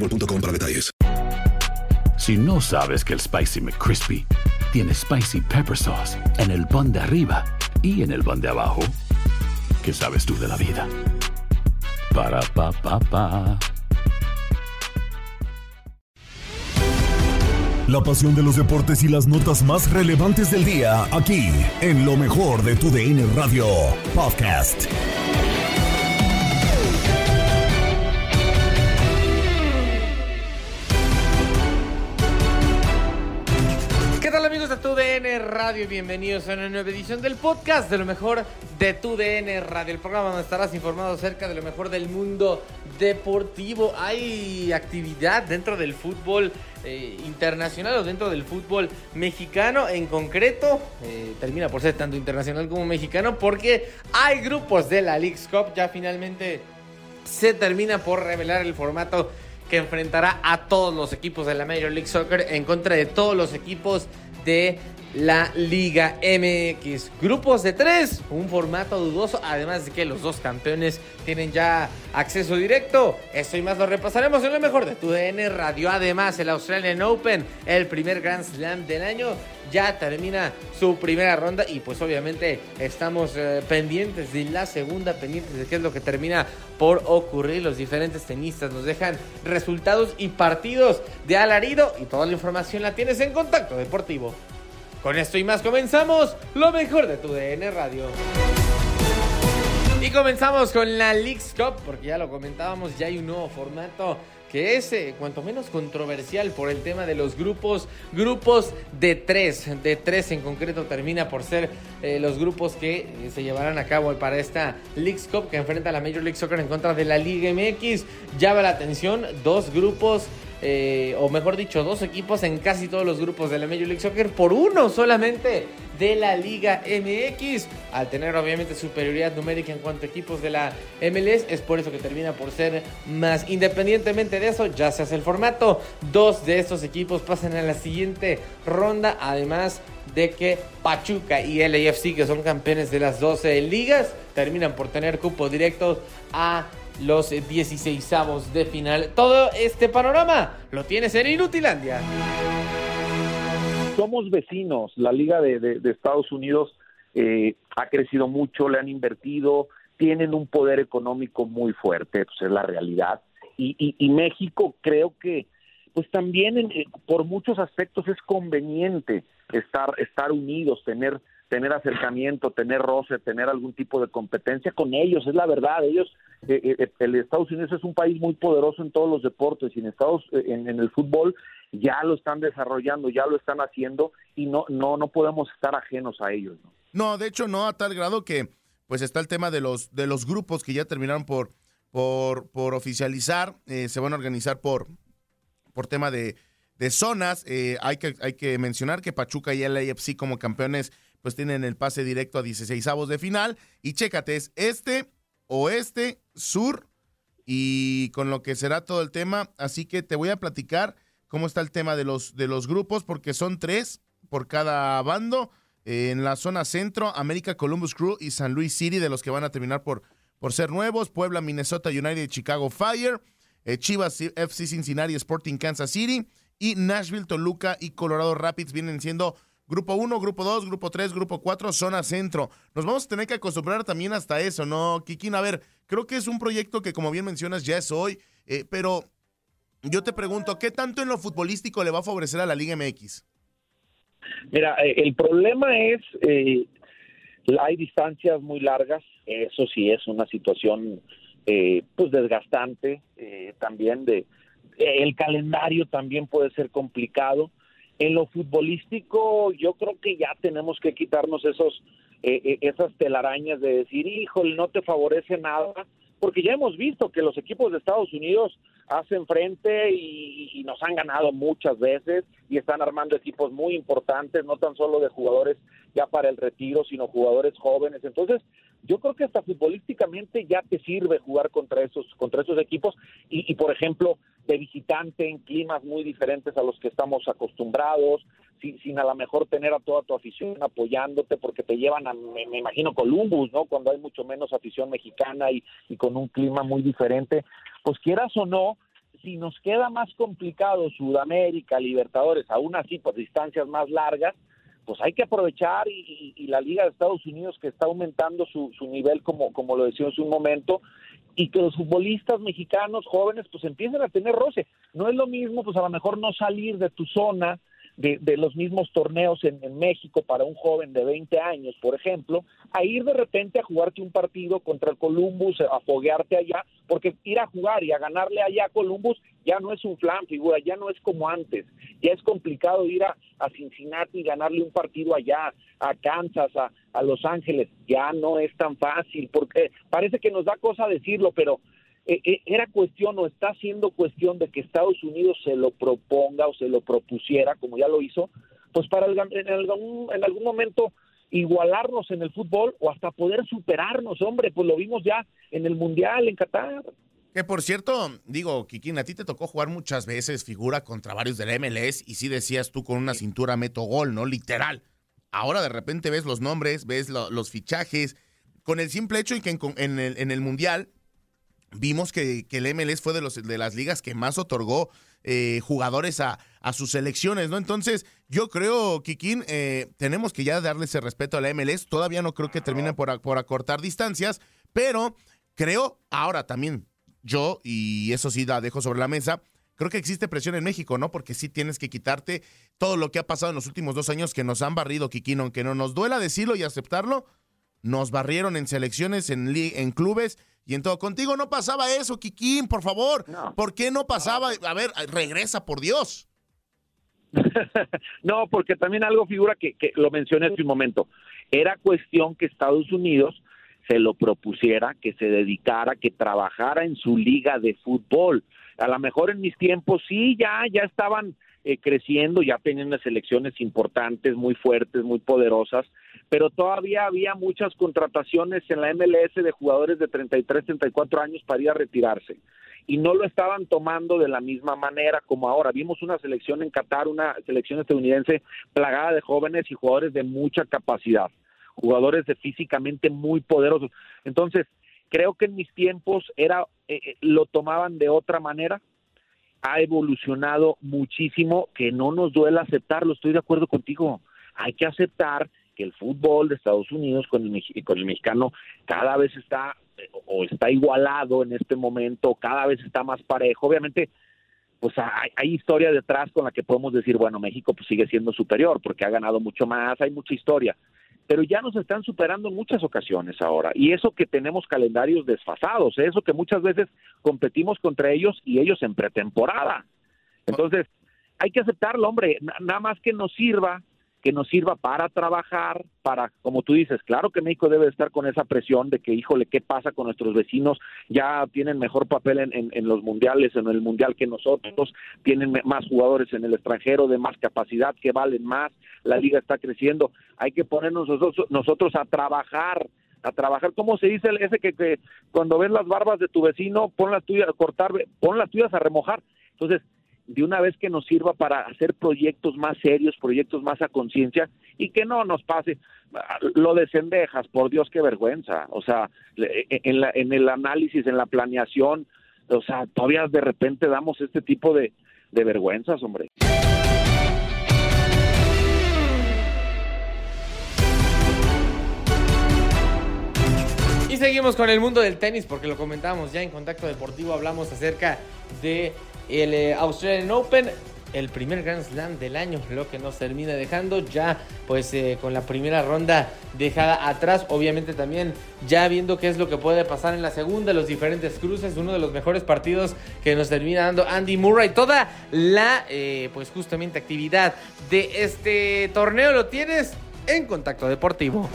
boostmobile.com para detalles. Si no sabes que el Spicy McCrispy tiene Spicy Pepper Sauce en el pan de arriba y en el pan de abajo, ¿qué sabes tú de la vida? Para, pa, pa, pa. La pasión de los deportes y las notas más relevantes del día, aquí, en lo mejor de tu DN Radio Podcast. ¿Qué tal amigos de tu DN Radio? Bienvenidos a una nueva edición del podcast de lo mejor de tu DN Radio, el programa donde estarás informado acerca de lo mejor del mundo deportivo. Hay actividad dentro del fútbol eh, internacional o dentro del fútbol mexicano en concreto. eh, termina por ser tanto internacional como mexicano porque hay grupos de la League's Cup. Ya finalmente se termina por revelar el formato que enfrentará a todos los equipos de la Major League Soccer en contra de todos los equipos de la Liga MX. Grupos de tres, un formato dudoso, además de que los dos campeones tienen ya acceso directo. Esto y más lo repasaremos en lo mejor de tu DN Radio. Además, el Australian Open, el primer Grand Slam del año, ya termina su primera ronda y pues obviamente estamos eh, pendientes de la segunda, pendientes de qué es lo que termina por ocurrir. Los diferentes tenistas nos dejan resultados y partidos de alarido y toda la información la tienes en Contacto Deportivo. Con esto y más comenzamos lo mejor de tu DN Radio. Y comenzamos con la League's Cup, porque ya lo comentábamos, ya hay un nuevo formato que es eh, cuanto menos controversial por el tema de los grupos, grupos de tres, de tres en concreto termina por ser eh, los grupos que eh, se llevarán a cabo para esta League's Cup que enfrenta a la Major League Soccer en contra de la Liga MX. Llama la atención, dos grupos eh, o mejor dicho, dos equipos en casi todos los grupos de la Major League Soccer por uno solamente de la Liga MX. Al tener obviamente superioridad numérica en cuanto a equipos de la MLS, es por eso que termina por ser más. Independientemente de eso, ya se hace el formato. Dos de estos equipos pasan a la siguiente ronda, además de que Pachuca y LAFC, que son campeones de las 12 ligas, terminan por tener cupo directo a los 16 de final. Todo este panorama lo tienes en Inutilandia. Somos vecinos, la Liga de, de- de Estados Unidos eh, ha crecido mucho, le han invertido, tienen un poder económico muy fuerte, pues es la realidad. Y, y- y México creo que, pues también en- eh, por muchos aspectos es conveniente estar, estar unidos, tener tener acercamiento, tener roce, tener algún tipo de competencia con ellos, es la verdad, ellos, eh, eh, el Estados Unidos es un país muy poderoso en todos los deportes y en Estados, eh, en, en el fútbol ya lo están desarrollando, ya lo están haciendo y no, no, no podemos estar ajenos a ellos. ¿no? No, de hecho no a tal grado que pues está el tema de los de los grupos que ya terminaron por por, por oficializar, eh, se van a organizar por por tema de, de zonas. Eh, hay que hay que mencionar que Pachuca y LAFC como campeones pues tienen el pase directo a 16 avos de final y chécate es este, oeste, sur y con lo que será todo el tema. Así que te voy a platicar cómo está el tema de los, de los grupos, porque son tres por cada bando. Eh, en la zona centro, América Columbus Crew y San Luis City, de los que van a terminar por, por ser nuevos. Puebla, Minnesota United, Chicago Fire. Eh, Chivas FC Cincinnati, Sporting Kansas City. Y Nashville, Toluca y Colorado Rapids vienen siendo Grupo 1, Grupo 2, Grupo 3, Grupo 4, Zona Centro. Nos vamos a tener que acostumbrar también hasta eso, ¿no, Kikín? A ver, creo que es un proyecto que, como bien mencionas, ya es hoy, eh, pero yo te pregunto, ¿qué tanto en lo futbolístico le va a favorecer a la Liga MX? Mira, eh, el problema es, eh, hay distancias muy largas, eso sí es una situación eh, pues desgastante también de el calendario también puede ser complicado. En lo futbolístico, yo creo que ya tenemos que quitarnos esos esas telarañas de decir, híjole, no te favorece nada, porque ya hemos visto que los equipos de Estados Unidos hacen frente y, y, nos han ganado muchas veces y están armando equipos muy importantes, no tan solo de jugadores ya para el retiro, sino jugadores jóvenes. Entonces, yo creo que hasta futbolísticamente ya te sirve jugar contra esos, contra esos equipos y, y por ejemplo, de visitante en climas muy diferentes a los que estamos acostumbrados, sin, a lo mejor tener a toda tu afición apoyándote porque te llevan a, me, me imagino, Columbus, ¿no? Cuando hay mucho menos afición mexicana y, y con un clima muy diferente, pues quieras o no, si nos queda más complicado Sudamérica, Libertadores, aún así por distancias más largas, pues hay que aprovechar y, la Liga de Estados Unidos que está aumentando su, su nivel, como, como lo decía hace un momento, y que los futbolistas mexicanos jóvenes pues empiecen a tener roce. No es lo mismo, pues a lo mejor no salir de tu zona, de, de, los mismos torneos en, México para un joven de 20 años, por ejemplo, a ir de repente a jugarte un partido contra el Columbus, a foguearte allá, porque ir a jugar y a ganarle allá a Columbus ya no es un flan, figura, ya no es como antes, ya es complicado ir a, a Cincinnati y ganarle un partido allá, a Kansas, a, a Los Ángeles, ya no es tan fácil, porque parece que nos da cosa decirlo, pero era cuestión o está siendo cuestión de que Estados Unidos se lo proponga o se lo propusiera, como ya lo hizo, pues para el, en, algún, en algún momento igualarnos en el fútbol o hasta poder superarnos, hombre, pues lo vimos ya en el Mundial en Qatar. Que por cierto, digo, Kikín, a ti te tocó jugar muchas veces figura contra varios del MLS y sí decías tú con una cintura meto gol, ¿no? Literal. Ahora de repente ves los nombres, ves lo, los fichajes, con el simple hecho de que en, en, el, en el Mundial vimos que, que, el MLS fue de, los, de las ligas que más otorgó eh, jugadores a, a, sus selecciones, ¿no? Entonces, yo creo, Kikín, eh, tenemos que ya darle ese respeto a la MLS. Todavía no creo que termine por, por acortar distancias, pero creo, ahora también, yo, y eso sí la dejo sobre la mesa, creo que existe presión en México, ¿no? Porque sí tienes que quitarte todo lo que ha pasado en los últimos dos años que nos han barrido, Kikín, aunque no nos duela decirlo y aceptarlo, nos barrieron en selecciones, en, en clubes y en todo. Contigo no pasaba eso, Kikín, por favor. No. ¿Por qué no pasaba? A ver, regresa, por Dios. no, porque también algo figura que, que lo mencioné hace un momento. Era cuestión que Estados Unidos se lo propusiera, que se dedicara, que trabajara en su liga de fútbol. A lo mejor en mis tiempos sí, ya, ya estaban eh, creciendo, ya tenían unas elecciones importantes, muy fuertes, muy poderosas, pero todavía había muchas contrataciones en la MLS de jugadores de 33, 34 años para ir a retirarse. Y no lo estaban tomando de la misma manera como ahora. Vimos una selección en Qatar, una selección estadounidense plagada de jóvenes y jugadores de mucha capacidad, jugadores de físicamente muy poderosos. Entonces, creo que en mis tiempos era eh, lo tomaban de otra manera, ha evolucionado muchísimo, que no nos duele aceptarlo, estoy de acuerdo contigo. Hay que aceptar que el fútbol de Estados Unidos con el, con el mexicano cada vez está o está igualado en este momento, cada vez está más parejo. Obviamente, pues hay, hay, historia detrás con la que podemos decir, bueno, México pues sigue siendo superior porque ha ganado mucho más, hay mucha historia, pero ya nos están superando en muchas ocasiones ahora. Y eso que tenemos calendarios desfasados, ¿eh? eso que muchas veces competimos contra ellos y ellos en pretemporada. Entonces, hay que aceptarlo, hombre, nada más que nos sirva que nos sirva para trabajar, para, como tú dices, claro que México debe estar con esa presión de que, híjole, ¿qué pasa con nuestros vecinos? Ya tienen mejor papel en, los mundiales, en el mundial que nosotros, tienen más jugadores en el extranjero de más capacidad, que valen más, la liga está creciendo, hay que ponernos nosotros, nosotros a trabajar a trabajar. ¿Cómo se dice ese que, que cuando ves las barbas de tu vecino, pon las tuyas a cortar, pon las tuyas a remojar? Entonces, de una vez que nos sirva para hacer proyectos más serios, proyectos más a conciencia y que no nos pase lo de Cendejas, por Dios qué vergüenza, o sea, en, la, en el análisis, en la planeación, o sea, todavía de repente damos este tipo de, de vergüenzas, hombre. Y seguimos con el mundo del tenis porque lo comentábamos ya en Contacto Deportivo, hablamos acerca de el eh, Australian Open, el primer Grand Slam del año, lo que nos termina dejando ya pues eh, con la primera ronda dejada atrás, obviamente también ya viendo qué es lo que puede pasar en la segunda, los diferentes cruces, uno de los mejores partidos que nos termina dando Andy Murray, toda la eh, pues justamente actividad de este torneo lo tienes en Contacto Deportivo.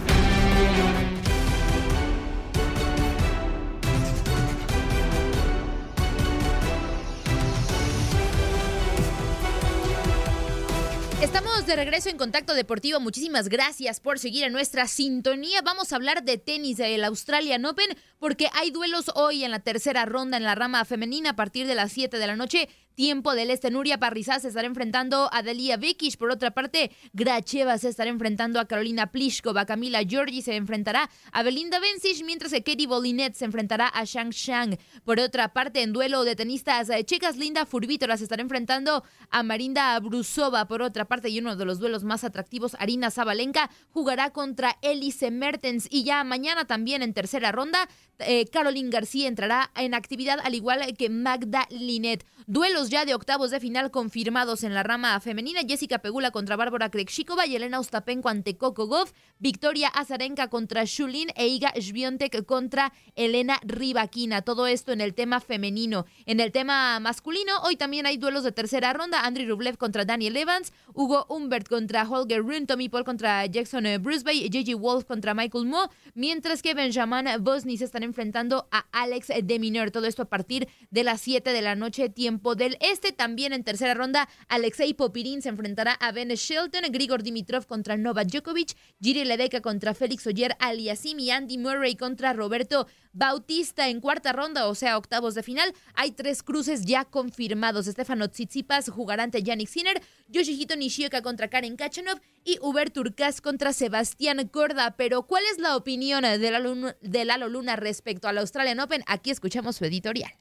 Estamos de regreso en Contacto Deportivo. Muchísimas gracias por seguir en nuestra sintonía. Vamos a hablar de tenis del Australian Open porque hay duelos hoy en la tercera ronda en la rama femenina a partir de las 7 de la noche tiempo del este. Nuria Parrizá se estará enfrentando a Delia Vikic. Por otra parte, Gracheva se estará enfrentando a Carolina Pliskova. Camila Giorgi se enfrentará a Belinda Bencic, mientras que Katie Bolinet se enfrentará a Shang Shang. Por otra parte, en duelo de tenistas eh, chicas, Linda Furvítora se estará enfrentando a Marinda Brusova. Por otra parte, y uno de los duelos más atractivos, Arina Zabalenka jugará contra Elise Mertens. Y ya mañana también en tercera ronda, eh, Caroline García entrará en actividad al igual que Magda Linet. Duelos ya de octavos de final confirmados en la rama femenina. Jessica Pegula contra Bárbara Krejcikova y Elena Ostapenko ante Coco Goff. Victoria Azarenka contra Shulin e Iga Swiatek contra Elena Rivaquina. Todo esto en el tema femenino. En el tema masculino, hoy también hay duelos de tercera ronda. Andriy Rublev contra Daniel Evans. Hugo Humbert contra Holger Rune. Tommy Paul contra Jackson Brucebay. J.G. Wolf contra Michael Moe. Mientras que Benjamin Bosni se están enfrentando a Alex Deminer. Todo esto a partir de las 7 de la noche, tiempo del Este. También en tercera ronda, Alexei Popirín se enfrentará a Ben Shelton, Grigor Dimitrov contra Novak Djokovic, Giri Ledeca contra Félix Oyer Aliasim y Andy Murray contra Roberto Bautista en cuarta ronda, o sea, octavos de final. Hay tres cruces ya confirmados. Stefano Tsitsipas jugará ante Yannick Sinner, Yoshihito Nishioka contra Karen Kachanov y Uber Turcas contra Sebastián Corda. Pero, ¿cuál es la opinión de Lalo, de Lalo Luna respecto al Australian Open? Aquí escuchamos su editorial.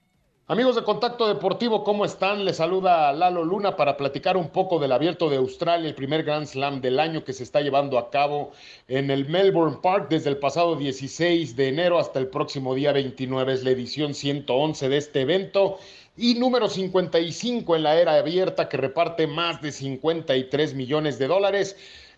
Amigos de Contacto Deportivo, ¿cómo están? Les saluda Lalo Luna para platicar un poco del Abierto de Australia, el primer Grand Slam del año que se está llevando a cabo en el Melbourne Park desde el pasado 16 de enero hasta el próximo día 29. Es la edición 111 de este evento y número 55 en la era abierta que reparte más de 53 millones de dólares.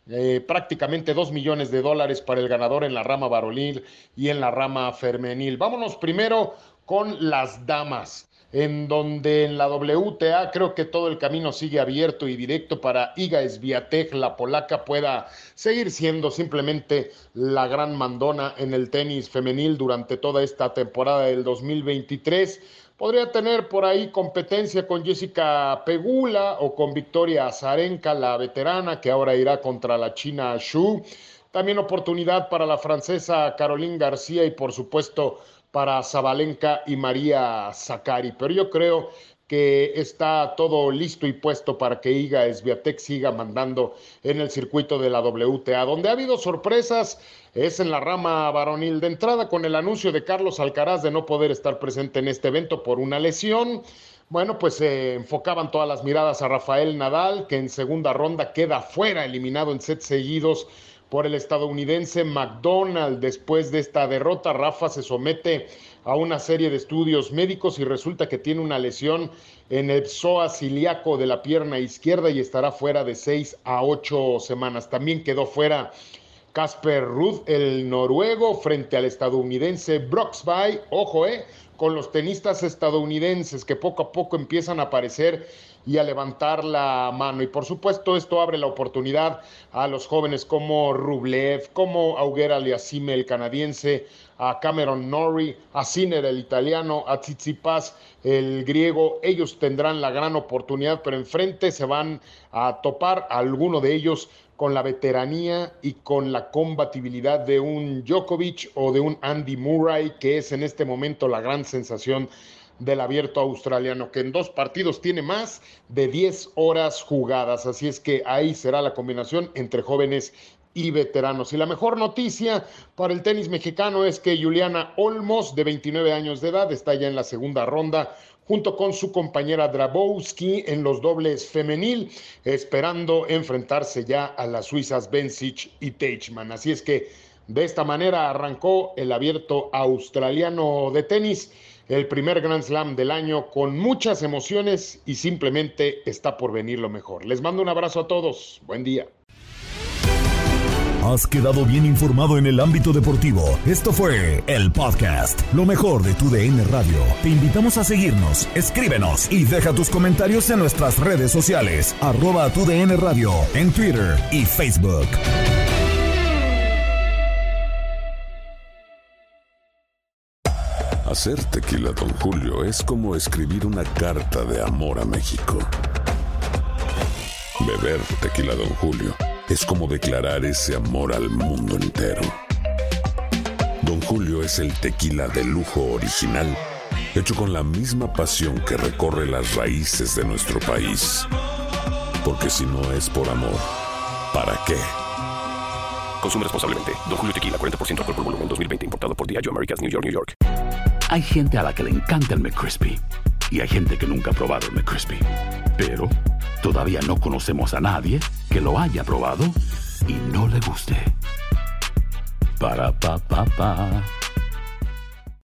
Eh, prácticamente 2 millones de dólares para el ganador en la rama varonil y en la rama femenil. Vámonos primero con las damas, en donde en la WTA creo que todo el camino sigue abierto y directo para Iga Swiatek, la polaca, pueda seguir siendo simplemente la gran mandona en el tenis femenil durante toda esta temporada del 2023. Podría tener por ahí competencia con Jessica Pegula o con Victoria Azarenka, la veterana, que ahora irá contra la china Xu. También oportunidad para la francesa Caroline García y por supuesto para Zabalenka y María Zakari. Pero yo creo que está todo listo y puesto para que Iga Sviatek siga mandando en el circuito de la WTA. Donde ha habido sorpresas es en la rama varonil de entrada con el anuncio de Carlos Alcaraz de no poder estar presente en este evento por una lesión. Bueno, pues se enfocaban todas las miradas a Rafael Nadal, que en segunda ronda queda fuera, eliminado en set seguidos por el estadounidense McDonald. Después de esta derrota, Rafa se somete a una serie de estudios médicos y resulta que tiene una lesión en el psoas ciliaco de la pierna izquierda y estará fuera de seis a ocho semanas. También quedó fuera Casper Ruth, el noruego, frente al estadounidense Broxby, ojo, eh, con los tenistas estadounidenses que poco a poco empiezan a aparecer y a levantar la mano. Y por supuesto esto abre la oportunidad a los jóvenes como Rublev, como Auger Aliassime, el canadiense, a Cameron Norrie, a Sinner, el italiano, a Tsitsipas, el griego. Ellos tendrán la gran oportunidad, pero enfrente se van a topar a alguno de ellos con la veteranía y con la combatibilidad de un Djokovic o de un Andy Murray, que es en este momento la gran sensación del abierto australiano, que en dos partidos tiene más de 10 horas jugadas. Así es que ahí será la combinación entre jóvenes y veteranos. Y la mejor noticia para el tenis mexicano es que Juliana Olmos, de 29 años de edad, está ya en la segunda ronda junto con su compañera Drabowski en los dobles femenil, esperando enfrentarse ya a las suizas Bencic y Teichmann. Así es que de esta manera arrancó el abierto australiano de tenis, el primer Grand Slam del año con muchas emociones y simplemente está por venir lo mejor. Les mando un abrazo a todos. Buen día. Has quedado bien informado en el ámbito deportivo. Esto fue el podcast, lo mejor de tu DN Radio. Te invitamos a seguirnos, escríbenos y deja tus comentarios en nuestras redes sociales, arroba tu DN Radio, en Twitter y Facebook. Hacer tequila, don Julio, es como escribir una carta de amor a México. Beber tequila, don Julio es como declarar ese amor al mundo entero. Don Julio es el tequila de lujo original, hecho con la misma pasión que recorre las raíces de nuestro país. Porque si no es por amor, ¿para qué? Consume responsablemente. Don Julio Tequila, 40% alcohol por volumen, 2020. Importado por Diageo Americas, New York, New York. Hay gente a la que le encanta el McCrispy. Y hay gente que nunca ha probado el McCrispy. Pero todavía no conocemos a nadie que lo haya probado y no le guste. Para pa pa pa.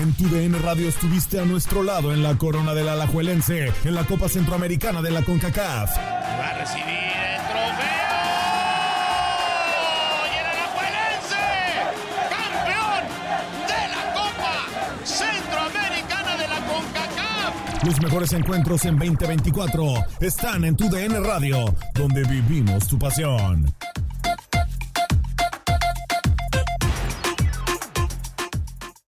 En tu DN Radio estuviste a nuestro lado en la corona del Alajuelense, en la Copa Centroamericana de la CONCACAF. Va a recibir el trofeo. Y el Alajuelense, campeón de la Copa Centroamericana de la CONCACAF. Los mejores encuentros en 2024 están en tu DN Radio, donde vivimos tu pasión.